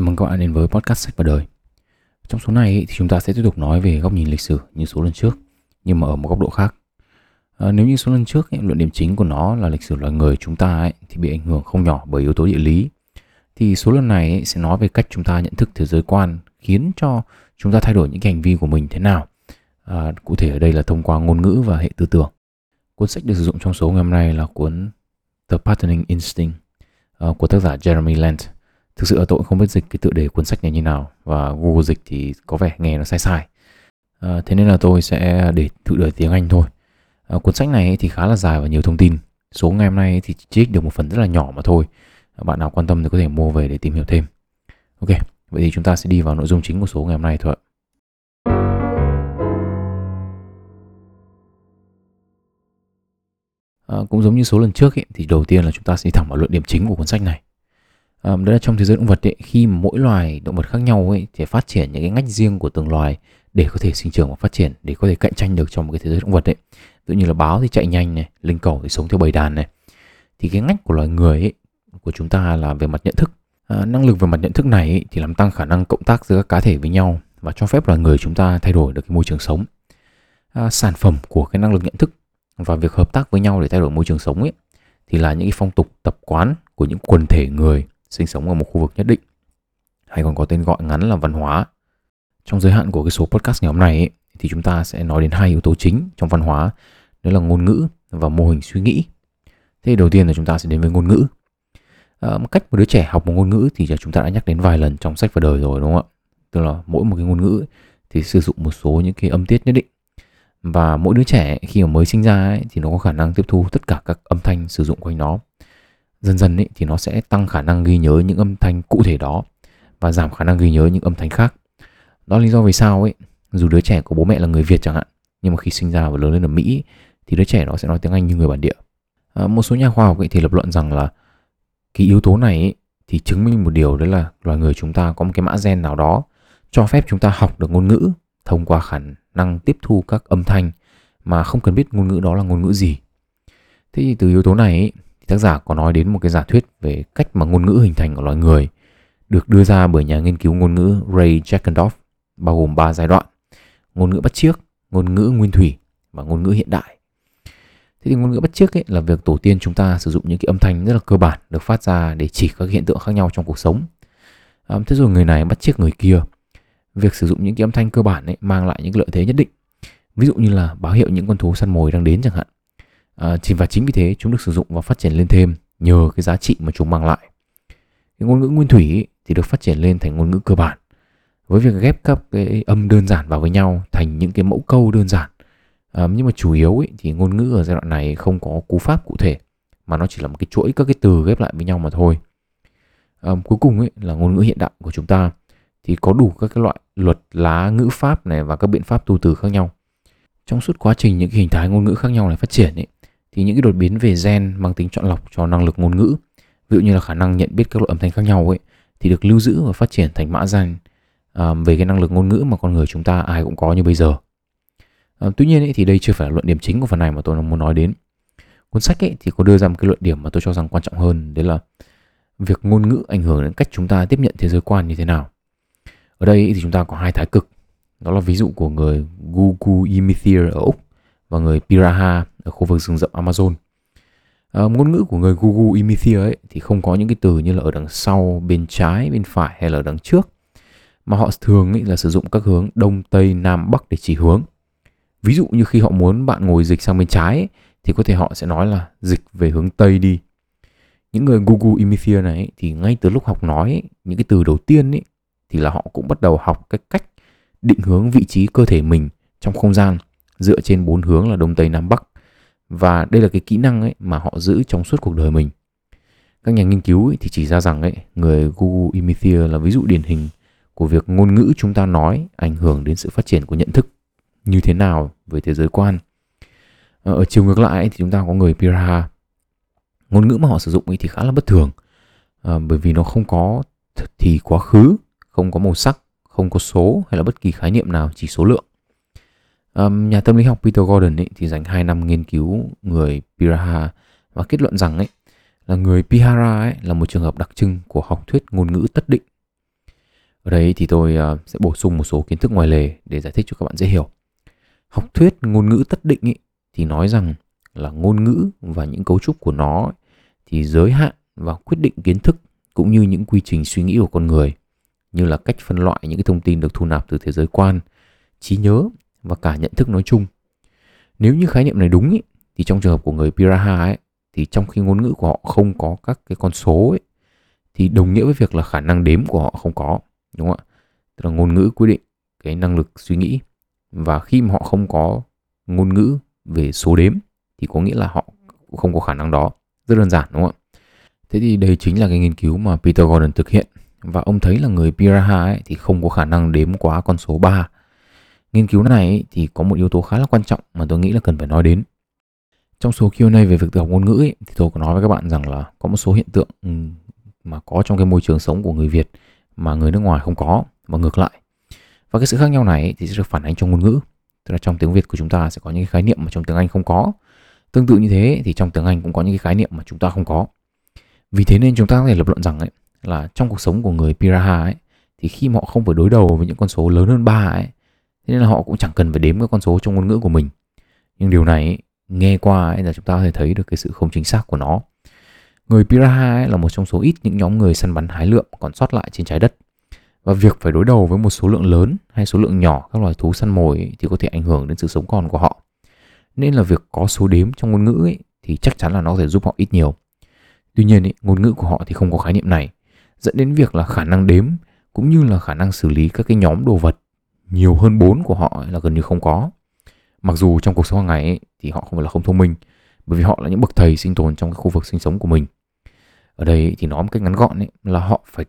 Chào mừng các bạn đến với podcast sách và đời. Trong số này thì chúng ta sẽ tiếp tục nói về góc nhìn lịch sử như số lần trước, nhưng mà ở một góc độ khác. À, nếu như số lần trước ấy, luận điểm chính của nó là lịch sử loài người chúng ta ấy, thì bị ảnh hưởng không nhỏ bởi yếu tố địa lý, thì số lần này ấy, sẽ nói về cách chúng ta nhận thức thế giới quan khiến cho chúng ta thay đổi những cái hành vi của mình thế nào. À, cụ thể ở đây là thông qua ngôn ngữ và hệ tư tưởng. Cuốn sách được sử dụng trong số ngày hôm nay là cuốn The Patterning Instinct uh, của tác giả Jeremy Lent thực sự là tôi cũng không biết dịch cái tựa đề cuốn sách này như nào và Google dịch thì có vẻ nghe nó sai sai. À, thế nên là tôi sẽ để tự đời tiếng Anh thôi. À, cuốn sách này thì khá là dài và nhiều thông tin. Số ngày hôm nay thì chỉ được một phần rất là nhỏ mà thôi. À, bạn nào quan tâm thì có thể mua về để tìm hiểu thêm. Ok vậy thì chúng ta sẽ đi vào nội dung chính của số ngày hôm nay thôi ạ. À, cũng giống như số lần trước ấy, thì đầu tiên là chúng ta sẽ đi thẳng vào luận điểm chính của cuốn sách này. Ờ, um, đó là trong thế giới động vật ấy, khi mỗi loài động vật khác nhau ấy thì phát triển những cái ngách riêng của từng loài để có thể sinh trưởng và phát triển để có thể cạnh tranh được trong một cái thế giới động vật ấy. Tự như là báo thì chạy nhanh này linh cầu thì sống theo bầy đàn này. Thì cái ngách của loài người ấy, của chúng ta là về mặt nhận thức. À, năng lực về mặt nhận thức này ấy, thì làm tăng khả năng cộng tác giữa các cá thể với nhau và cho phép loài người chúng ta thay đổi được cái môi trường sống. À, sản phẩm của cái năng lực nhận thức và việc hợp tác với nhau để thay đổi môi trường sống ấy thì là những cái phong tục tập quán của những quần thể người sinh sống ở một khu vực nhất định hay còn có tên gọi ngắn là văn hóa. Trong giới hạn của cái số podcast ngày hôm nay ấy, thì chúng ta sẽ nói đến hai yếu tố chính trong văn hóa, đó là ngôn ngữ và mô hình suy nghĩ. Thế đầu tiên là chúng ta sẽ đến với ngôn ngữ. À, một cách một đứa trẻ học một ngôn ngữ thì chúng ta đã nhắc đến vài lần trong sách và đời rồi đúng không ạ? Tức là mỗi một cái ngôn ngữ thì sử dụng một số những cái âm tiết nhất định và mỗi đứa trẻ khi mà mới sinh ra ấy, thì nó có khả năng tiếp thu tất cả các âm thanh sử dụng quanh nó dần dần ấy, thì nó sẽ tăng khả năng ghi nhớ những âm thanh cụ thể đó và giảm khả năng ghi nhớ những âm thanh khác. Đó là lý do vì sao ấy. Dù đứa trẻ của bố mẹ là người việt chẳng hạn nhưng mà khi sinh ra và lớn lên ở mỹ thì đứa trẻ nó sẽ nói tiếng anh như người bản địa. À, một số nhà khoa học ấy thì lập luận rằng là cái yếu tố này ấy, thì chứng minh một điều đấy là loài người chúng ta có một cái mã gen nào đó cho phép chúng ta học được ngôn ngữ thông qua khả năng tiếp thu các âm thanh mà không cần biết ngôn ngữ đó là ngôn ngữ gì. Thế thì từ yếu tố này ấy, tác giả có nói đến một cái giả thuyết về cách mà ngôn ngữ hình thành của loài người được đưa ra bởi nhà nghiên cứu ngôn ngữ Ray Jackendorf bao gồm 3 giai đoạn ngôn ngữ bắt chước, ngôn ngữ nguyên thủy và ngôn ngữ hiện đại. Thế thì ngôn ngữ bắt chước ấy là việc tổ tiên chúng ta sử dụng những cái âm thanh rất là cơ bản được phát ra để chỉ các hiện tượng khác nhau trong cuộc sống. À, thế rồi người này bắt chước người kia việc sử dụng những cái âm thanh cơ bản ấy mang lại những lợi thế nhất định ví dụ như là báo hiệu những con thú săn mồi đang đến chẳng hạn Ờ, à, chỉ và chính vì thế chúng được sử dụng và phát triển lên thêm nhờ cái giá trị mà chúng mang lại. Cái ngôn ngữ nguyên thủy thì được phát triển lên thành ngôn ngữ cơ bản. Với việc ghép các cái âm đơn giản vào với nhau thành những cái mẫu câu đơn giản. À, nhưng mà chủ yếu ấy, thì ngôn ngữ ở giai đoạn này không có cú pháp cụ thể mà nó chỉ là một cái chuỗi các cái từ ghép lại với nhau mà thôi. À, cuối cùng ấy là ngôn ngữ hiện đại của chúng ta thì có đủ các cái loại luật lá ngữ pháp này và các biện pháp tu từ khác nhau. Trong suốt quá trình những cái hình thái ngôn ngữ khác nhau này phát triển ấy, thì những cái đột biến về gen mang tính chọn lọc cho năng lực ngôn ngữ, ví dụ như là khả năng nhận biết các loại âm thanh khác nhau ấy, thì được lưu giữ và phát triển thành mã gen à, về cái năng lực ngôn ngữ mà con người chúng ta ai cũng có như bây giờ. À, tuy nhiên ấy, thì đây chưa phải là luận điểm chính của phần này mà tôi muốn nói đến. Cuốn sách ấy thì có đưa ra một cái luận điểm mà tôi cho rằng quan trọng hơn, đấy là việc ngôn ngữ ảnh hưởng đến cách chúng ta tiếp nhận thế giới quan như thế nào ở đây thì chúng ta có hai thái cực đó là ví dụ của người Gugu Imithir ở Úc và người Piraha ở khu vực rừng rậm Amazon. À, ngôn ngữ của người Gugu Imithia ấy thì không có những cái từ như là ở đằng sau bên trái bên phải hay là ở đằng trước mà họ thường ấy là sử dụng các hướng đông tây nam bắc để chỉ hướng. Ví dụ như khi họ muốn bạn ngồi dịch sang bên trái ấy, thì có thể họ sẽ nói là dịch về hướng tây đi. Những người Gugu Imithia này ấy, thì ngay từ lúc học nói ấy, những cái từ đầu tiên ấy thì là họ cũng bắt đầu học cái cách định hướng vị trí cơ thể mình trong không gian dựa trên bốn hướng là đông tây nam bắc và đây là cái kỹ năng ấy mà họ giữ trong suốt cuộc đời mình. Các nhà nghiên cứu ấy thì chỉ ra rằng ấy người Google Imithia là ví dụ điển hình của việc ngôn ngữ chúng ta nói ảnh hưởng đến sự phát triển của nhận thức như thế nào về thế giới quan. Ờ, ở chiều ngược lại thì chúng ta có người Piraha ngôn ngữ mà họ sử dụng ấy thì khá là bất thường. À, bởi vì nó không có thì quá khứ không có màu sắc, không có số hay là bất kỳ khái niệm nào chỉ số lượng. Um, nhà tâm lý học Peter Gordon ấy, thì dành 2 năm nghiên cứu người Piraha và kết luận rằng ấy, là người Pihara ấy, là một trường hợp đặc trưng của học thuyết ngôn ngữ tất định. Ở đây thì tôi uh, sẽ bổ sung một số kiến thức ngoài lề để giải thích cho các bạn dễ hiểu. Học thuyết ngôn ngữ tất định ấy thì nói rằng là ngôn ngữ và những cấu trúc của nó ấy, thì giới hạn và quyết định kiến thức cũng như những quy trình suy nghĩ của con người như là cách phân loại những cái thông tin được thu nạp từ thế giới quan, trí nhớ và cả nhận thức nói chung. Nếu như khái niệm này đúng ý, thì trong trường hợp của người Piraha ấy thì trong khi ngôn ngữ của họ không có các cái con số ấy thì đồng nghĩa với việc là khả năng đếm của họ không có đúng không ạ? Tức là ngôn ngữ quyết định cái năng lực suy nghĩ. Và khi mà họ không có ngôn ngữ về số đếm thì có nghĩa là họ cũng không có khả năng đó. Rất đơn giản đúng không ạ? Thế thì đây chính là cái nghiên cứu mà Peter Gordon thực hiện. Và ông thấy là người Piraha ấy thì không có khả năng đếm quá con số 3 nghiên cứu này thì có một yếu tố khá là quan trọng mà tôi nghĩ là cần phải nói đến trong số Q&A về việc tự học ngôn ngữ ấy, thì tôi có nói với các bạn rằng là có một số hiện tượng ừ, mà có trong cái môi trường sống của người Việt mà người nước ngoài không có và ngược lại. Và cái sự khác nhau này thì sẽ được phản ánh trong ngôn ngữ. Tức là trong tiếng Việt của chúng ta sẽ có những cái khái niệm mà trong tiếng Anh không có. Tương tự như thế thì trong tiếng Anh cũng có những cái khái niệm mà chúng ta không có. Vì thế nên chúng ta có thể lập luận rằng ấy là trong cuộc sống của người Piraha ấy thì khi mà họ không phải đối đầu với những con số lớn hơn 3 ấy thế nên là họ cũng chẳng cần phải đếm các con số trong ngôn ngữ của mình. Nhưng điều này ấy, nghe qua ấy là chúng ta có thể thấy được cái sự không chính xác của nó. Người Piraha ấy là một trong số ít những nhóm người săn bắn hái lượm còn sót lại trên trái đất. Và việc phải đối đầu với một số lượng lớn hay số lượng nhỏ các loài thú săn mồi ấy, thì có thể ảnh hưởng đến sự sống còn của họ. Nên là việc có số đếm trong ngôn ngữ ấy, thì chắc chắn là nó có thể giúp họ ít nhiều. Tuy nhiên ấy, ngôn ngữ của họ thì không có khái niệm này, dẫn đến việc là khả năng đếm cũng như là khả năng xử lý các cái nhóm đồ vật nhiều hơn 4 của họ là gần như không có. Mặc dù trong cuộc sống hàng ngày ấy, thì họ không phải là không thông minh bởi vì họ là những bậc thầy sinh tồn trong cái khu vực sinh sống của mình. Ở đây thì nói một cách ngắn gọn ấy, là họ phải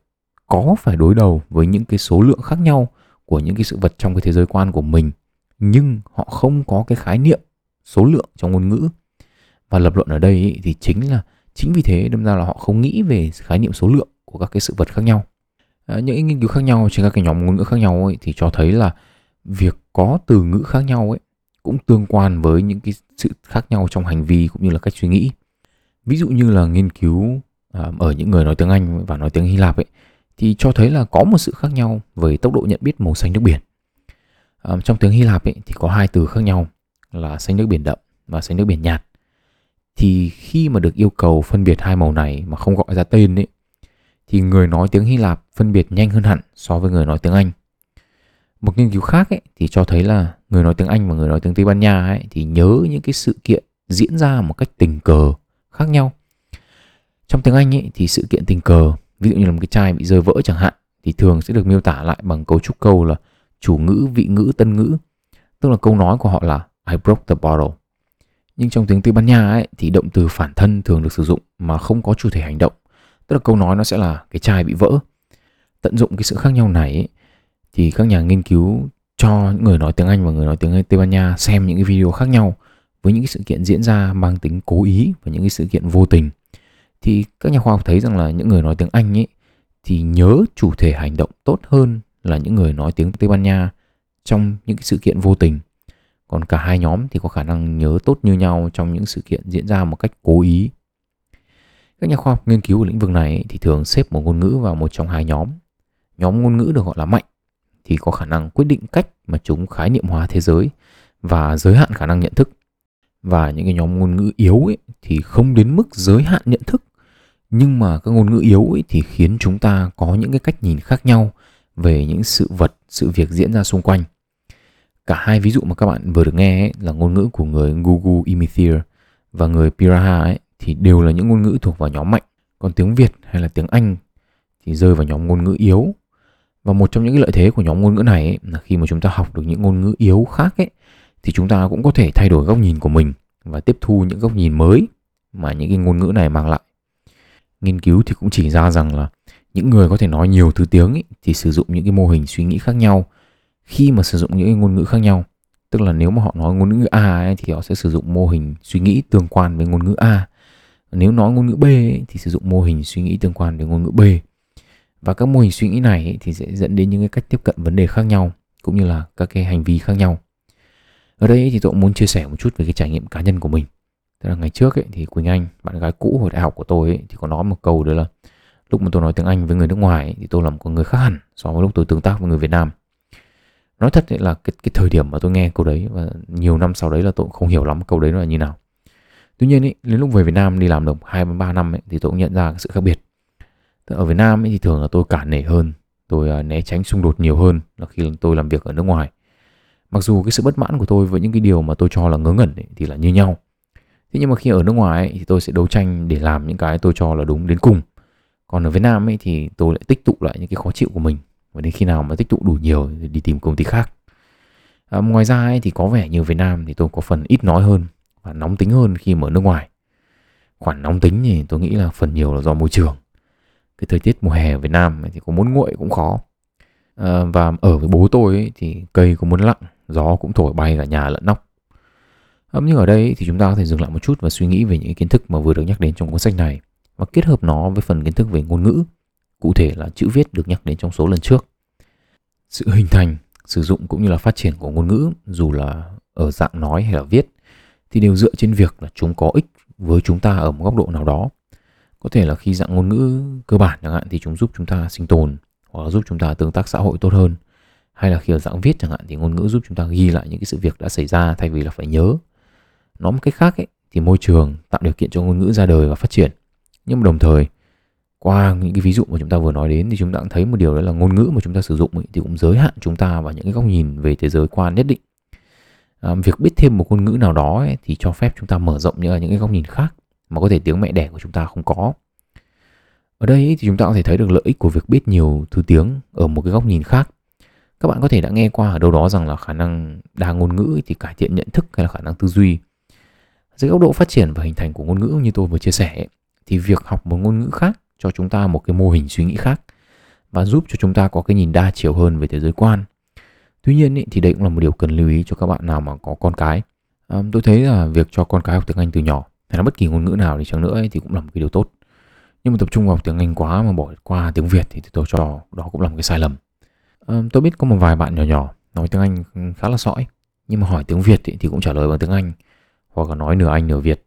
có phải đối đầu với những cái số lượng khác nhau của những cái sự vật trong cái thế giới quan của mình nhưng họ không có cái khái niệm số lượng trong ngôn ngữ. Và lập luận ở đây ấy, thì chính là chính vì thế đâm ra là họ không nghĩ về khái niệm số lượng của các cái sự vật khác nhau. Ờ, những nghiên cứu khác nhau trên các cái nhóm ngôn ngữ khác nhau ấy, thì cho thấy là việc có từ ngữ khác nhau ấy cũng tương quan với những cái sự khác nhau trong hành vi cũng như là cách suy nghĩ. Ví dụ như là nghiên cứu ờ, ở những người nói tiếng Anh và nói tiếng Hy Lạp ấy thì cho thấy là có một sự khác nhau về tốc độ nhận biết màu xanh nước biển. Ờ, trong tiếng Hy Lạp ấy thì có hai từ khác nhau là xanh nước biển đậm và xanh nước biển nhạt. Thì khi mà được yêu cầu phân biệt hai màu này mà không gọi ra tên ấy thì người nói tiếng Hy Lạp phân biệt nhanh hơn hẳn so với người nói tiếng Anh một nghiên cứu khác ấy, thì cho thấy là người nói tiếng Anh và người nói tiếng Tây Ban Nha ấy, thì nhớ những cái sự kiện diễn ra một cách tình cờ khác nhau. Trong tiếng Anh ấy, thì sự kiện tình cờ, ví dụ như là một cái chai bị rơi vỡ chẳng hạn, thì thường sẽ được miêu tả lại bằng cấu trúc câu là chủ ngữ, vị ngữ, tân ngữ. Tức là câu nói của họ là I broke the bottle. Nhưng trong tiếng Tây Ban Nha ấy, thì động từ phản thân thường được sử dụng mà không có chủ thể hành động. Tức là câu nói nó sẽ là cái chai bị vỡ. Tận dụng cái sự khác nhau này ấy, thì các nhà nghiên cứu cho những người nói tiếng Anh và người nói tiếng Tây Ban Nha xem những cái video khác nhau với những cái sự kiện diễn ra mang tính cố ý và những cái sự kiện vô tình. Thì các nhà khoa học thấy rằng là những người nói tiếng Anh ấy thì nhớ chủ thể hành động tốt hơn là những người nói tiếng Tây Ban Nha trong những cái sự kiện vô tình. Còn cả hai nhóm thì có khả năng nhớ tốt như nhau trong những sự kiện diễn ra một cách cố ý các nhà khoa học nghiên cứu ở lĩnh vực này thì thường xếp một ngôn ngữ vào một trong hai nhóm. Nhóm ngôn ngữ được gọi là mạnh thì có khả năng quyết định cách mà chúng khái niệm hóa thế giới và giới hạn khả năng nhận thức. Và những cái nhóm ngôn ngữ yếu ấy thì không đến mức giới hạn nhận thức nhưng mà các ngôn ngữ yếu ấy thì khiến chúng ta có những cái cách nhìn khác nhau về những sự vật sự việc diễn ra xung quanh. Cả hai ví dụ mà các bạn vừa được nghe ấy, là ngôn ngữ của người Gugu Imithir và người Piraha ấy, thì đều là những ngôn ngữ thuộc vào nhóm mạnh còn tiếng Việt hay là tiếng Anh thì rơi vào nhóm ngôn ngữ yếu và một trong những cái lợi thế của nhóm ngôn ngữ này ấy, là khi mà chúng ta học được những ngôn ngữ yếu khác ấy thì chúng ta cũng có thể thay đổi góc nhìn của mình và tiếp thu những góc nhìn mới mà những cái ngôn ngữ này mang lại. Nghiên cứu thì cũng chỉ ra rằng là những người có thể nói nhiều thứ tiếng ấy, thì sử dụng những cái mô hình suy nghĩ khác nhau khi mà sử dụng những cái ngôn ngữ khác nhau. Tức là nếu mà họ nói ngôn ngữ A ấy, thì họ sẽ sử dụng mô hình suy nghĩ tương quan với ngôn ngữ A. Nếu nói ngôn ngữ B ấy, thì sử dụng mô hình suy nghĩ tương quan với ngôn ngữ B. Và các mô hình suy nghĩ này thì sẽ dẫn đến những cái cách tiếp cận vấn đề khác nhau cũng như là các cái hành vi khác nhau. Ở đây thì tôi cũng muốn chia sẻ một chút về cái trải nghiệm cá nhân của mình. Tức là ngày trước ấy, thì quỳnh anh bạn gái cũ hồi đại học của tôi ấy, thì có nói một câu đó là lúc mà tôi nói tiếng Anh với người nước ngoài ấy, thì tôi là một con người khác hẳn so với lúc tôi tương tác với người Việt Nam. Nói thật là cái cái thời điểm mà tôi nghe câu đấy và nhiều năm sau đấy là tôi cũng không hiểu lắm câu đấy là như nào tuy nhiên ý, đến lúc về Việt Nam đi làm được hai ba năm ấy, thì tôi cũng nhận ra sự khác biệt. Ở Việt Nam ấy, thì thường là tôi cản nể hơn tôi à, né tránh xung đột nhiều hơn là khi tôi làm việc ở nước ngoài. Mặc dù cái sự bất mãn của tôi với những cái điều mà tôi cho là ngớ ngẩn ấy, thì là như nhau. Thế nhưng mà khi ở nước ngoài ấy, thì tôi sẽ đấu tranh để làm những cái tôi cho là đúng đến cùng. Còn ở Việt Nam ấy thì tôi lại tích tụ lại những cái khó chịu của mình. Và đến khi nào mà tích tụ đủ nhiều thì đi tìm công ty khác. À, ngoài ra ấy, thì có vẻ như Việt Nam thì tôi có phần ít nói hơn và nóng tính hơn khi mà ở nước ngoài. Khoản nóng tính thì tôi nghĩ là phần nhiều là do môi trường. Cái thời tiết mùa hè ở Việt Nam thì có muốn nguội cũng khó. À, và ở với bố tôi ấy, thì cây có muốn lặng gió cũng thổi bay cả nhà lẫn nóc. À, nhưng ở đây thì chúng ta có thể dừng lại một chút và suy nghĩ về những kiến thức mà vừa được nhắc đến trong cuốn sách này và kết hợp nó với phần kiến thức về ngôn ngữ cụ thể là chữ viết được nhắc đến trong số lần trước. Sự hình thành sử dụng cũng như là phát triển của ngôn ngữ dù là ở dạng nói hay là viết thì đều dựa trên việc là chúng có ích với chúng ta ở một góc độ nào đó. Có thể là khi dạng ngôn ngữ cơ bản chẳng hạn thì chúng giúp chúng ta sinh tồn hoặc là giúp chúng ta tương tác xã hội tốt hơn. Hay là khi ở dạng viết chẳng hạn thì ngôn ngữ giúp chúng ta ghi lại những cái sự việc đã xảy ra thay vì là phải nhớ. Nói một cách khác ấy, thì môi trường tạo điều kiện cho ngôn ngữ ra đời và phát triển. Nhưng mà đồng thời qua những cái ví dụ mà chúng ta vừa nói đến thì chúng ta cũng thấy một điều đó là ngôn ngữ mà chúng ta sử dụng ấy, thì cũng giới hạn chúng ta vào những cái góc nhìn về thế giới quan nhất định. Ờ, việc biết thêm một ngôn ngữ nào đó ấy, thì cho phép chúng ta mở rộng những, những cái góc nhìn khác mà có thể tiếng mẹ đẻ của chúng ta không có. Ở đây ấy, thì chúng ta có thể thấy được lợi ích của việc biết nhiều thứ tiếng ở một cái góc nhìn khác. Các bạn có thể đã nghe qua ở đâu đó rằng là khả năng đa ngôn ngữ thì cải thiện nhận thức hay là khả năng tư duy. Dưới góc độ phát triển và hình thành của ngôn ngữ như tôi vừa chia sẻ thì việc học một ngôn ngữ khác cho chúng ta một cái mô hình suy nghĩ khác và giúp cho chúng ta có cái nhìn đa chiều hơn về thế giới quan tuy nhiên ý, thì đây cũng là một điều cần lưu ý cho các bạn nào mà có con cái. À, tôi thấy là việc cho con cái học tiếng anh từ nhỏ hay là bất kỳ ngôn ngữ nào thì chẳng nữa ấy, thì cũng là một cái điều tốt. Nhưng mà tập trung vào học tiếng anh quá mà bỏ qua tiếng việt thì tôi cho đó cũng là một cái sai lầm. À, tôi biết có một vài bạn nhỏ nhỏ nói tiếng anh khá là sõi nhưng mà hỏi tiếng việt ý, thì cũng trả lời bằng tiếng anh hoặc là nói nửa anh nửa việt.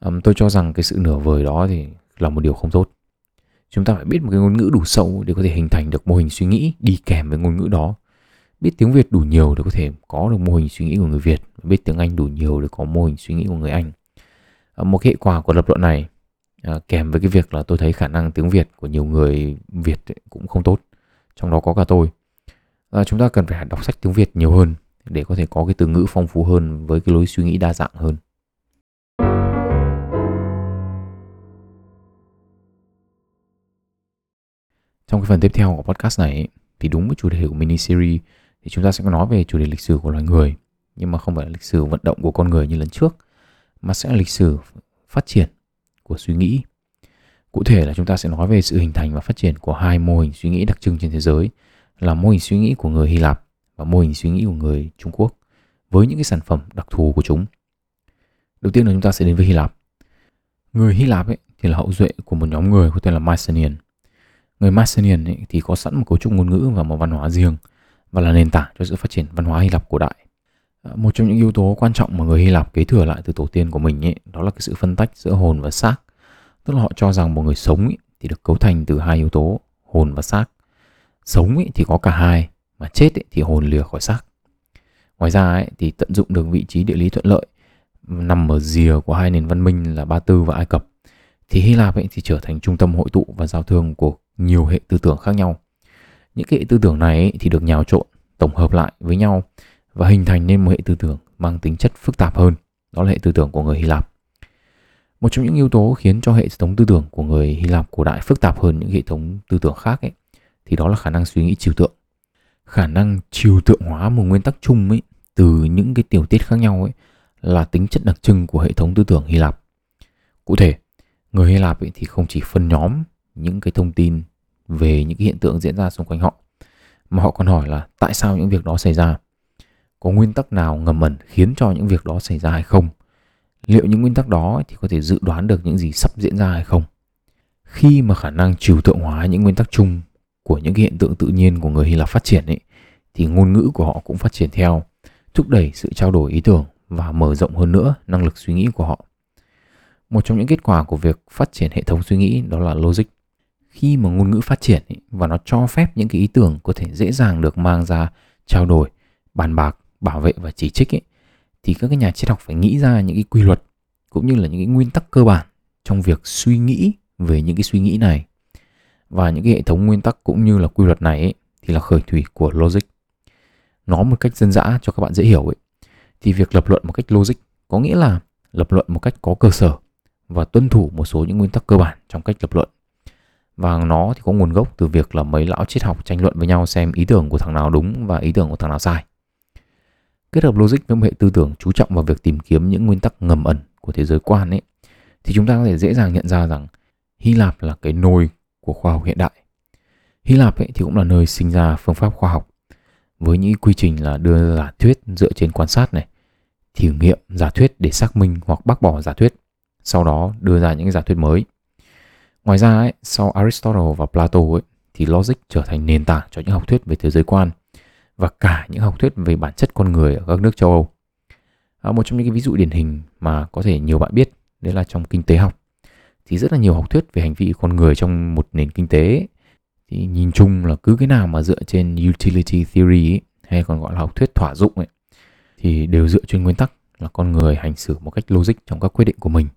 À, tôi cho rằng cái sự nửa vời đó thì là một điều không tốt. Chúng ta phải biết một cái ngôn ngữ đủ sâu để có thể hình thành được mô hình suy nghĩ đi kèm với ngôn ngữ đó biết tiếng việt đủ nhiều để có thể có được mô hình suy nghĩ của người việt biết tiếng anh đủ nhiều để có mô hình suy nghĩ của người anh. À, một hệ quả của lập luận này à, kèm với cái việc là tôi thấy khả năng tiếng việt của nhiều người việt cũng không tốt trong đó có cả tôi. À, chúng ta cần phải đọc sách tiếng việt nhiều hơn để có thể có cái từ ngữ phong phú hơn với cái lối suy nghĩ đa dạng hơn. Trong cái phần tiếp theo của podcast này thì đúng với chủ đề của mini series thì chúng ta sẽ nói về chủ đề lịch sử của loài người, nhưng mà không phải là lịch sử vận động của con người như lần trước, mà sẽ là lịch sử phát triển của suy nghĩ. Cụ thể là chúng ta sẽ nói về sự hình thành và phát triển của hai mô hình suy nghĩ đặc trưng trên thế giới, là mô hình suy nghĩ của người Hy Lạp và mô hình suy nghĩ của người Trung Quốc, với những cái sản phẩm đặc thù của chúng. Đầu tiên là chúng ta sẽ đến với Hy Lạp. Người Hy Lạp ấy thì là hậu duệ của một nhóm người có tên là Mycenaean Người mycenaean ấy thì có sẵn một cấu trúc ngôn ngữ và một văn hóa riêng và là nền tảng cho sự phát triển văn hóa Hy Lạp cổ đại. Ờ, một trong những yếu tố quan trọng mà người Hy Lạp kế thừa lại từ tổ tiên của mình ấy, đó là cái sự phân tách giữa hồn và xác. Tức là họ cho rằng một người sống ấy, thì được cấu thành từ hai yếu tố hồn và xác. Sống ấy, thì có cả hai, mà chết ấy, thì hồn lìa khỏi xác. Ngoài ra ấy, thì tận dụng được vị trí địa lý thuận lợi nằm ở rìa của hai nền văn minh là Ba Tư và Ai Cập thì Hy Lạp ấy thì trở thành trung tâm hội tụ và giao thương của nhiều hệ tư tưởng khác nhau. Những cái hệ tư tưởng này thì được nhào trộn, tổng hợp lại với nhau và hình thành nên một hệ tư tưởng mang tính chất phức tạp hơn, đó là hệ tư tưởng của người Hy Lạp. Một trong những yếu tố khiến cho hệ thống tư tưởng của người Hy Lạp cổ đại phức tạp hơn những hệ thống tư tưởng khác ấy, thì đó là khả năng suy nghĩ trừu tượng. Khả năng trừu tượng hóa một nguyên tắc chung ấy từ những cái tiểu tiết khác nhau ấy là tính chất đặc trưng của hệ thống tư tưởng Hy Lạp. Cụ thể, người Hy Lạp ấy thì không chỉ phân nhóm những cái thông tin về những hiện tượng diễn ra xung quanh họ. Mà họ còn hỏi là tại sao những việc đó xảy ra? Có nguyên tắc nào ngầm ẩn khiến cho những việc đó xảy ra hay không? Liệu những nguyên tắc đó thì có thể dự đoán được những gì sắp diễn ra hay không? Khi mà khả năng trừu tượng hóa những nguyên tắc chung của những hiện tượng tự nhiên của người Hy Lạp phát triển ấy, thì ngôn ngữ của họ cũng phát triển theo, thúc đẩy sự trao đổi ý tưởng và mở rộng hơn nữa năng lực suy nghĩ của họ. Một trong những kết quả của việc phát triển hệ thống suy nghĩ đó là logic khi mà ngôn ngữ phát triển ý, và nó cho phép những cái ý tưởng có thể dễ dàng được mang ra trao đổi bàn bạc bảo vệ và chỉ trích ý, thì các cái nhà triết học phải nghĩ ra những cái quy luật cũng như là những cái nguyên tắc cơ bản trong việc suy nghĩ về những cái suy nghĩ này. Và những cái hệ thống nguyên tắc cũng như là quy luật này ấy, thì là khởi thủy của logic. Nói một cách dân dã cho các bạn dễ hiểu ấy thì việc lập luận một cách logic có nghĩa là lập luận một cách có cơ sở và tuân thủ một số những nguyên tắc cơ bản trong cách lập luận và nó thì có nguồn gốc từ việc là mấy lão triết học tranh luận với nhau xem ý tưởng của thằng nào đúng và ý tưởng của thằng nào sai kết hợp logic với một hệ tư tưởng chú trọng vào việc tìm kiếm những nguyên tắc ngầm ẩn của thế giới quan ấy thì chúng ta có thể dễ dàng nhận ra rằng Hy Lạp là cái nôi của khoa học hiện đại. Hy Lạp ấy thì cũng là nơi sinh ra phương pháp khoa học với những quy trình là đưa giả thuyết dựa trên quan sát này, thử nghiệm giả thuyết để xác minh hoặc bác bỏ giả thuyết, sau đó đưa ra những giả thuyết mới. Ngoài ra ấy, sau Aristotle và Plato ấy, thì logic trở thành nền tảng cho những học thuyết về thế giới quan và cả những học thuyết về bản chất con người ở các nước châu Âu. À, một trong những cái ví dụ điển hình mà có thể nhiều bạn biết đấy là trong kinh tế học thì rất là nhiều học thuyết về hành vi con người trong một nền kinh tế thì nhìn chung là cứ cái nào mà dựa trên utility theory ấy, hay còn gọi là học thuyết thỏa dụng ấy thì đều dựa trên nguyên tắc là con người hành xử một cách logic trong các quyết định của mình.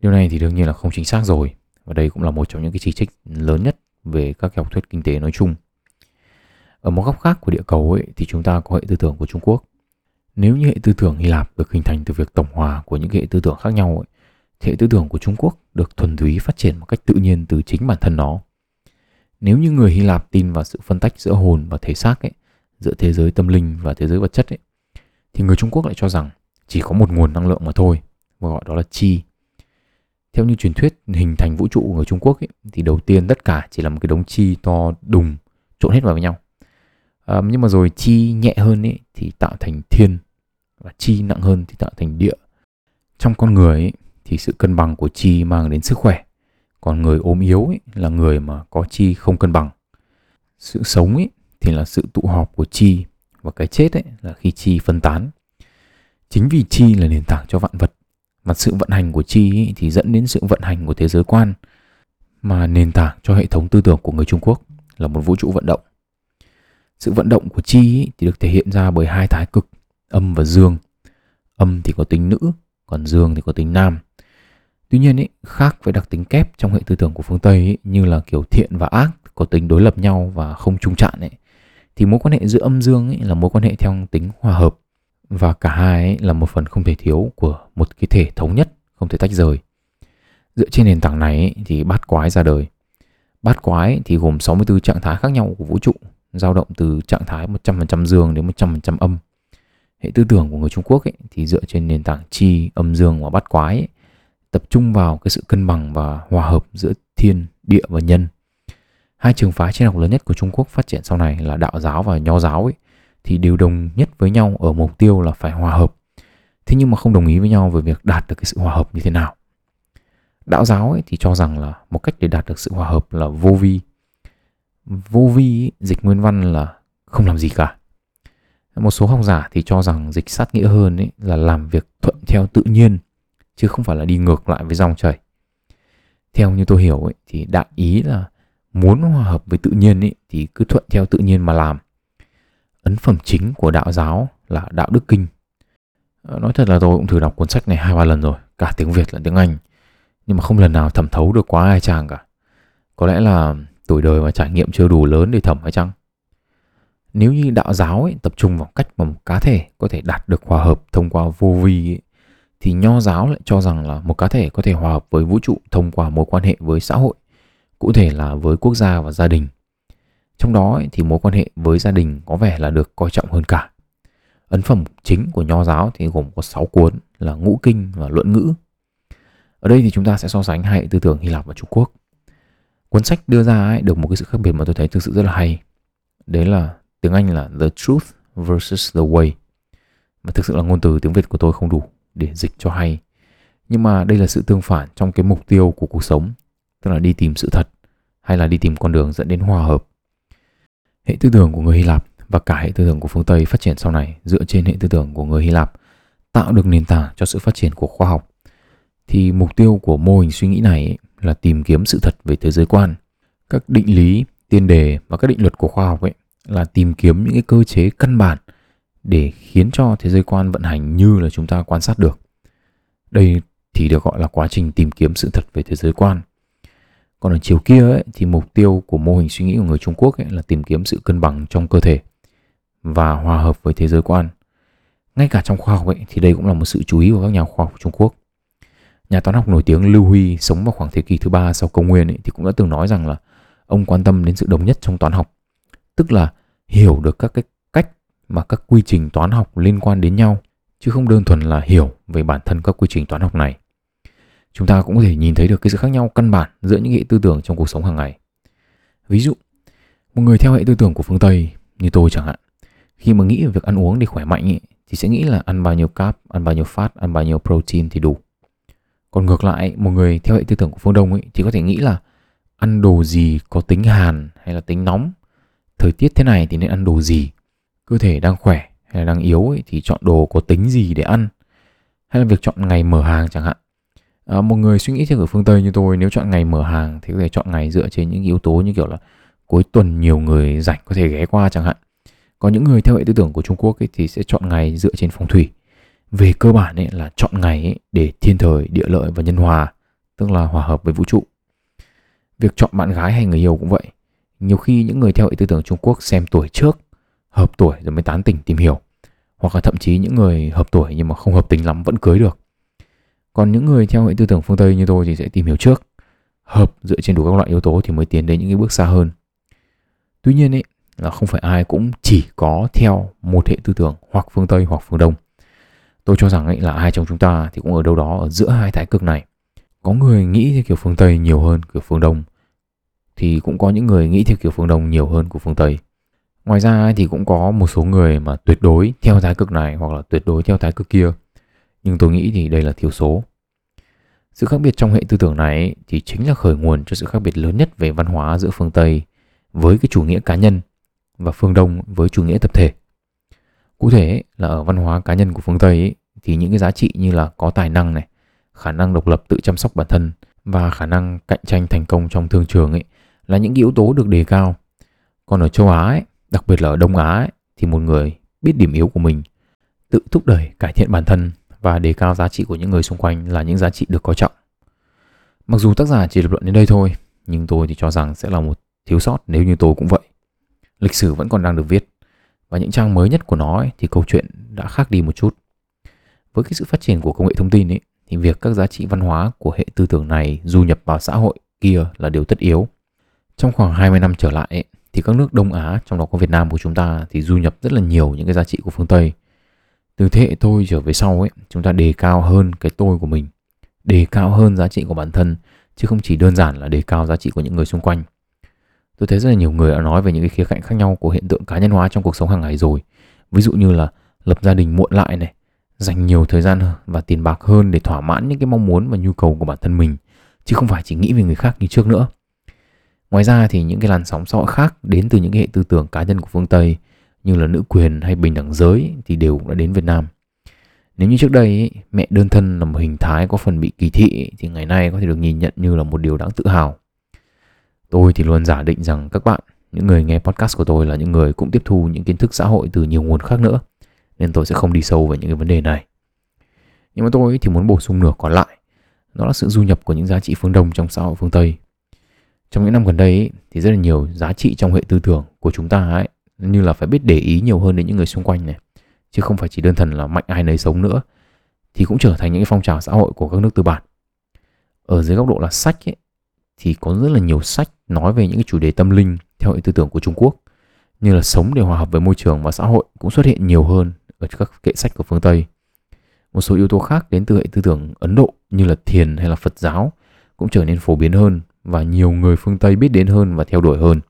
Điều này thì đương nhiên là không chính xác rồi và đây cũng là một trong những cái chỉ trích lớn nhất về các học thuyết kinh tế nói chung. Ở một góc khác của địa cầu ấy thì chúng ta có hệ tư tưởng của Trung Quốc. Nếu như hệ tư tưởng Hy Lạp được hình thành từ việc tổng hòa của những hệ tư tưởng khác nhau ấy, thì hệ tư tưởng của Trung Quốc được thuần túy phát triển một cách tự nhiên từ chính bản thân nó. Nếu như người Hy Lạp tin vào sự phân tách giữa hồn và thể xác ấy, giữa thế giới tâm linh và thế giới vật chất ấy, thì người Trung Quốc lại cho rằng chỉ có một nguồn năng lượng mà thôi, và gọi đó là chi. Theo như truyền thuyết hình thành vũ trụ ở người Trung Quốc ấy, thì đầu tiên tất cả chỉ là một cái đống chi to đùng trộn hết vào với nhau. À, nhưng mà rồi chi nhẹ hơn ấy, thì tạo thành thiên và chi nặng hơn thì tạo thành địa. Trong con người ấy, thì sự cân bằng của chi mang đến sức khỏe còn người ốm yếu ấy, là người mà có chi không cân bằng sự sống ấy, thì là sự tụ họp của chi và cái chết ấy, là khi chi phân tán chính vì chi là nền tảng cho vạn vật mà sự vận hành của chi ý, thì dẫn đến sự vận hành của thế giới quan. Mà nền tảng cho hệ thống tư tưởng của người Trung Quốc là một vũ trụ vận động. Sự vận động của chi ý, thì được thể hiện ra bởi hai thái cực âm và dương. Âm thì có tính nữ còn dương thì có tính nam. Tuy nhiên ý, khác với đặc tính kép trong hệ tư tưởng của phương Tây ý, như là kiểu thiện và ác có tính đối lập nhau và không chung trạng, ấy, thì mối quan hệ giữa âm dương ấy là mối quan hệ theo tính hòa hợp và cả hai ấy là một phần không thể thiếu của một cái thể thống nhất không thể tách rời. Dựa trên nền tảng này ấy, thì bát quái ra đời. Bát quái thì gồm 64 trạng thái khác nhau của vũ trụ, dao động từ trạng thái 100% dương đến 100% âm. Hệ tư tưởng của người Trung Quốc ấy, thì dựa trên nền tảng chi, âm dương và bát quái ấy, tập trung vào cái sự cân bằng và hòa hợp giữa thiên, địa và nhân. Hai trường phái triết học lớn nhất của Trung Quốc phát triển sau này là đạo giáo và nho giáo ấy, thì đều đồng nhất với nhau ở mục tiêu là phải hòa hợp. Thế nhưng mà không đồng ý với nhau về việc đạt được cái sự hòa hợp như thế nào. Đạo giáo ấy thì cho rằng là một cách để đạt được sự hòa hợp là vô vi. Vô vi ấy, dịch nguyên văn là không làm gì cả. Một số học giả thì cho rằng dịch sát nghĩa hơn ấy là làm việc thuận theo tự nhiên chứ không phải là đi ngược lại với dòng chảy theo như tôi hiểu ấy, thì đại ý là muốn hòa hợp với tự nhiên ấy, thì cứ thuận theo tự nhiên mà làm ấn phẩm chính của đạo giáo là đạo đức kinh. Ờ, nói thật là tôi cũng thử đọc cuốn sách này hai ba lần rồi cả tiếng việt lẫn tiếng anh nhưng mà không lần nào thẩm thấu được quá ai chàng cả. Có lẽ là tuổi đời và trải nghiệm chưa đủ lớn để thẩm hay chăng? Nếu như đạo giáo ấy, tập trung vào cách mà một cá thể có thể đạt được hòa hợp thông qua vô vi ấy, thì nho giáo lại cho rằng là một cá thể có thể hòa hợp với vũ trụ thông qua mối quan hệ với xã hội, cụ thể là với quốc gia và gia đình. Trong đó thì mối quan hệ với gia đình có vẻ là được coi trọng hơn cả. Ấn phẩm chính của nho giáo thì gồm có 6 cuốn là Ngũ Kinh và Luận Ngữ. Ở đây thì chúng ta sẽ so sánh hai tư tưởng Hy Lạp và Trung Quốc. Cuốn sách đưa ra ấy, được một cái sự khác biệt mà tôi thấy thực sự rất là hay. Đấy là tiếng Anh là The Truth versus The Way. Mà thực sự là ngôn từ tiếng Việt của tôi không đủ để dịch cho hay nhưng mà đây là sự tương phản trong cái mục tiêu của cuộc sống tức là đi tìm sự thật hay là đi tìm con đường dẫn đến hòa hợp hệ tư tưởng của người hy lạp và cả hệ tư tưởng của phương tây phát triển sau này dựa trên hệ tư tưởng của người hy lạp tạo được nền tảng cho sự phát triển của khoa học. Thì mục tiêu của mô hình suy nghĩ này là tìm kiếm sự thật về thế giới quan. Các định lý, tiên đề và các định luật của khoa học ấy là tìm kiếm những cái cơ chế căn bản để khiến cho thế giới quan vận hành như là chúng ta quan sát được. Đây thì được gọi là quá trình tìm kiếm sự thật về thế giới quan còn ở chiều kia ấy, thì mục tiêu của mô hình suy nghĩ của người Trung Quốc ấy, là tìm kiếm sự cân bằng trong cơ thể và hòa hợp với thế giới quan. Ngay cả trong khoa học ấy, thì đây cũng là một sự chú ý của các nhà khoa học Trung Quốc. Nhà toán học nổi tiếng Lưu Huy sống vào khoảng thế kỷ thứ ba sau công nguyên ấy, thì cũng đã từng nói rằng là ông quan tâm đến sự đồng nhất trong toán học, tức là hiểu được các cái cách mà các quy trình toán học liên quan đến nhau, chứ không đơn thuần là hiểu về bản thân các quy trình toán học này chúng ta cũng có thể nhìn thấy được cái sự khác nhau căn bản giữa những hệ tư tưởng trong cuộc sống hàng ngày. Ví dụ, một người theo hệ tư tưởng của phương Tây như tôi chẳng hạn, khi mà nghĩ về việc ăn uống để khỏe mạnh ấy, thì sẽ nghĩ là ăn bao nhiêu carb, ăn bao nhiêu fat, ăn bao nhiêu protein thì đủ. Còn ngược lại, một người theo hệ tư tưởng của phương Đông ấy, thì có thể nghĩ là ăn đồ gì có tính hàn hay là tính nóng, thời tiết thế này thì nên ăn đồ gì, cơ thể đang khỏe hay là đang yếu ấy, thì chọn đồ có tính gì để ăn, hay là việc chọn ngày mở hàng chẳng hạn à, một người suy nghĩ theo kiểu phương tây như tôi nếu chọn ngày mở hàng thì có thể chọn ngày dựa trên những yếu tố như kiểu là cuối tuần nhiều người rảnh có thể ghé qua chẳng hạn. Có những người theo hệ tư tưởng của Trung Quốc ấy, thì sẽ chọn ngày dựa trên phong thủy. Về cơ bản ấy là chọn ngày ấy để thiên thời địa lợi và nhân hòa tức là hòa hợp với vũ trụ. Việc chọn bạn gái hay người yêu cũng vậy. Nhiều khi những người theo hệ tư tưởng Trung Quốc xem tuổi trước hợp tuổi rồi mới tán tỉnh tìm hiểu. Hoặc là thậm chí những người hợp tuổi nhưng mà không hợp tính lắm vẫn cưới được còn những người theo hệ tư tưởng phương Tây như tôi thì sẽ tìm hiểu trước, hợp dựa trên đủ các loại yếu tố thì mới tiến đến những cái bước xa hơn. Tuy nhiên ấy là không phải ai cũng chỉ có theo một hệ tư tưởng hoặc phương Tây hoặc phương Đông. Tôi cho rằng ấy là ai trong chúng ta thì cũng ở đâu đó ở giữa hai thái cực này. Có người nghĩ theo kiểu phương Tây nhiều hơn kiểu phương Đông thì cũng có những người nghĩ theo kiểu phương Đông nhiều hơn của phương Tây. Ngoài ra thì cũng có một số người mà tuyệt đối theo thái cực này hoặc là tuyệt đối theo thái cực kia nhưng tôi nghĩ thì đây là thiểu số. Sự khác biệt trong hệ tư tưởng này thì chính là khởi nguồn cho sự khác biệt lớn nhất về văn hóa giữa phương Tây với cái chủ nghĩa cá nhân và phương Đông với chủ nghĩa tập thể. Cụ thể là ở văn hóa cá nhân của phương Tây ấy, thì những cái giá trị như là có tài năng này, khả năng độc lập tự chăm sóc bản thân và khả năng cạnh tranh thành công trong thương trường ấy là những yếu tố được đề cao. Còn ở châu Á ấy, đặc biệt là ở Đông Á ấy, thì một người biết điểm yếu của mình, tự thúc đẩy cải thiện bản thân và đề cao giá trị của những người xung quanh là những giá trị được coi trọng. Mặc dù tác giả chỉ lập luận đến đây thôi, nhưng tôi thì cho rằng sẽ là một thiếu sót nếu như tôi cũng vậy. Lịch sử vẫn còn đang được viết và những trang mới nhất của nó ấy, thì câu chuyện đã khác đi một chút. Với cái sự phát triển của công nghệ thông tin ấy, thì việc các giá trị văn hóa của hệ tư tưởng này du nhập vào xã hội kia là điều tất yếu. Trong khoảng 20 năm trở lại ấy, thì các nước Đông Á, trong đó có Việt Nam của chúng ta thì du nhập rất là nhiều những cái giá trị của phương Tây từ thế hệ tôi trở về sau ấy, chúng ta đề cao hơn cái tôi của mình, đề cao hơn giá trị của bản thân, chứ không chỉ đơn giản là đề cao giá trị của những người xung quanh. Tôi thấy rất là nhiều người đã nói về những cái khía cạnh khác nhau của hiện tượng cá nhân hóa trong cuộc sống hàng ngày rồi. Ví dụ như là lập gia đình muộn lại này, dành nhiều thời gian và tiền bạc hơn để thỏa mãn những cái mong muốn và nhu cầu của bản thân mình, chứ không phải chỉ nghĩ về người khác như trước nữa. Ngoài ra thì những cái làn sóng xã hội khác đến từ những cái hệ tư tưởng cá nhân của phương tây như là nữ quyền hay bình đẳng giới thì đều đã đến Việt Nam. Nếu như trước đây mẹ đơn thân là một hình thái có phần bị kỳ thị thì ngày nay có thể được nhìn nhận như là một điều đáng tự hào. Tôi thì luôn giả định rằng các bạn, những người nghe podcast của tôi là những người cũng tiếp thu những kiến thức xã hội từ nhiều nguồn khác nữa, nên tôi sẽ không đi sâu về những cái vấn đề này. Nhưng mà tôi thì muốn bổ sung nửa còn lại, đó là sự du nhập của những giá trị phương Đông trong xã hội phương Tây. Trong những năm gần đây thì rất là nhiều giá trị trong hệ tư tưởng của chúng ta ấy như là phải biết để ý nhiều hơn đến những người xung quanh này. Chứ không phải chỉ đơn thuần là mạnh ai nấy sống nữa. Thì cũng trở thành những cái phong trào xã hội của các nước tư bản. Ở dưới góc độ là sách ấy, thì có rất là nhiều sách nói về những cái chủ đề tâm linh theo hệ tư tưởng của Trung Quốc. Như là sống để hòa hợp với môi trường và xã hội cũng xuất hiện nhiều hơn ở các kệ sách của phương Tây. Một số yếu tố khác đến từ hệ tư tưởng Ấn Độ như là thiền hay là Phật giáo cũng trở nên phổ biến hơn và nhiều người phương Tây biết đến hơn và theo đuổi hơn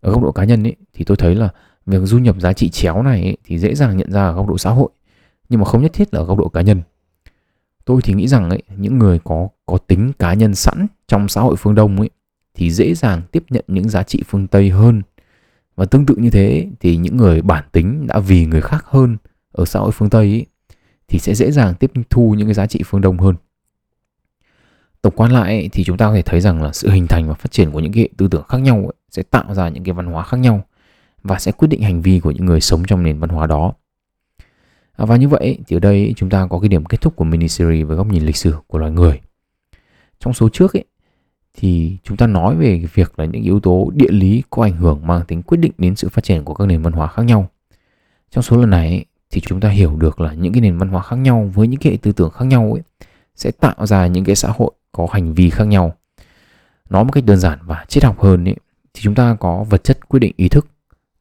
ở góc độ cá nhân ấy thì tôi thấy là việc du nhập giá trị chéo này ấy, thì dễ dàng nhận ra ở góc độ xã hội nhưng mà không nhất thiết là ở góc độ cá nhân. Tôi thì nghĩ rằng ấy những người có có tính cá nhân sẵn trong xã hội phương đông ấy thì dễ dàng tiếp nhận những giá trị phương tây hơn. Và tương tự như thế thì những người bản tính đã vì người khác hơn ở xã hội phương tây ấy, thì sẽ dễ dàng tiếp thu những cái giá trị phương đông hơn tổng quan lại thì chúng ta có thể thấy rằng là sự hình thành và phát triển của những cái hệ tư tưởng khác nhau sẽ tạo ra những cái văn hóa khác nhau và sẽ quyết định hành vi của những người sống trong nền văn hóa đó. À, và như vậy thì ở đây chúng ta có cái điểm kết thúc của mini series với góc nhìn lịch sử của loài người. Trong số trước ấy thì chúng ta nói về việc là những yếu tố địa lý có ảnh hưởng mang tính quyết định đến sự phát triển của các nền văn hóa khác nhau. Trong số lần này thì chúng ta hiểu được là những cái nền văn hóa khác nhau với những cái hệ tư tưởng khác nhau ấy sẽ tạo ra những cái xã hội có hành vi khác nhau. Nói một cách đơn giản và triết học hơn ý, thì chúng ta có vật chất quyết định ý thức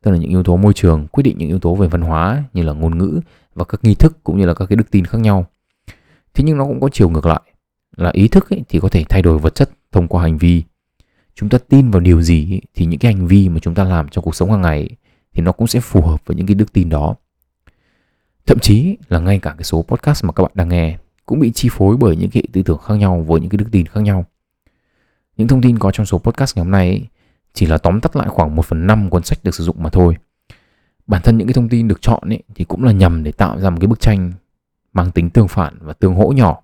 tức là những yếu tố môi trường quyết định những yếu tố về văn hóa như là ngôn ngữ và các nghi thức cũng như là các cái đức tin khác nhau. Thế nhưng nó cũng có chiều ngược lại là ý thức ấy, thì có thể thay đổi vật chất thông qua hành vi. Chúng ta tin vào điều gì ấy, thì những cái hành vi mà chúng ta làm trong cuộc sống hàng ngày ấy, thì nó cũng sẽ phù hợp với những cái đức tin đó. Thậm chí là ngay cả cái số podcast mà các bạn đang nghe cũng bị chi phối bởi những cái tư tưởng khác nhau với những cái đức tin khác nhau. Những thông tin có trong số podcast ngày hôm nay ấy, chỉ là tóm tắt lại khoảng 1 phần 5 cuốn sách được sử dụng mà thôi. Bản thân những cái thông tin được chọn ấy, thì cũng là nhằm để tạo ra một cái bức tranh mang tính tương phản và tương hỗ nhỏ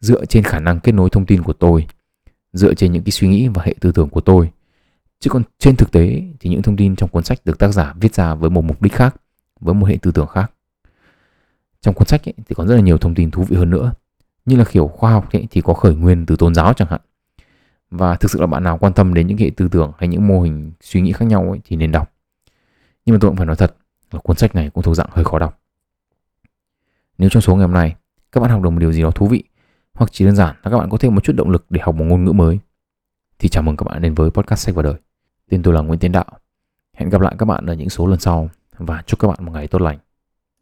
dựa trên khả năng kết nối thông tin của tôi dựa trên những cái suy nghĩ và hệ tư tưởng của tôi. Chứ còn trên thực tế thì những thông tin trong cuốn sách được tác giả viết ra với một mục đích khác với một hệ tư tưởng khác trong cuốn sách ấy, thì còn rất là nhiều thông tin thú vị hơn nữa. Như là kiểu khoa học ấy, thì có khởi nguyên từ tôn giáo chẳng hạn. Và thực sự là bạn nào quan tâm đến những hệ tư tưởng hay những mô hình suy nghĩ khác nhau ấy, thì nên đọc. Nhưng mà tôi cũng phải nói thật là cuốn sách này cũng thuộc dạng hơi khó đọc. Nếu trong số ngày hôm nay các bạn học được một điều gì đó thú vị hoặc chỉ đơn giản là các bạn có thêm một chút động lực để học một ngôn ngữ mới thì chào mừng các bạn đến với podcast sách và đời. Tên tôi là Nguyễn Tiến Đạo. Hẹn gặp lại các bạn ở những số lần sau và chúc các bạn một ngày tốt lành.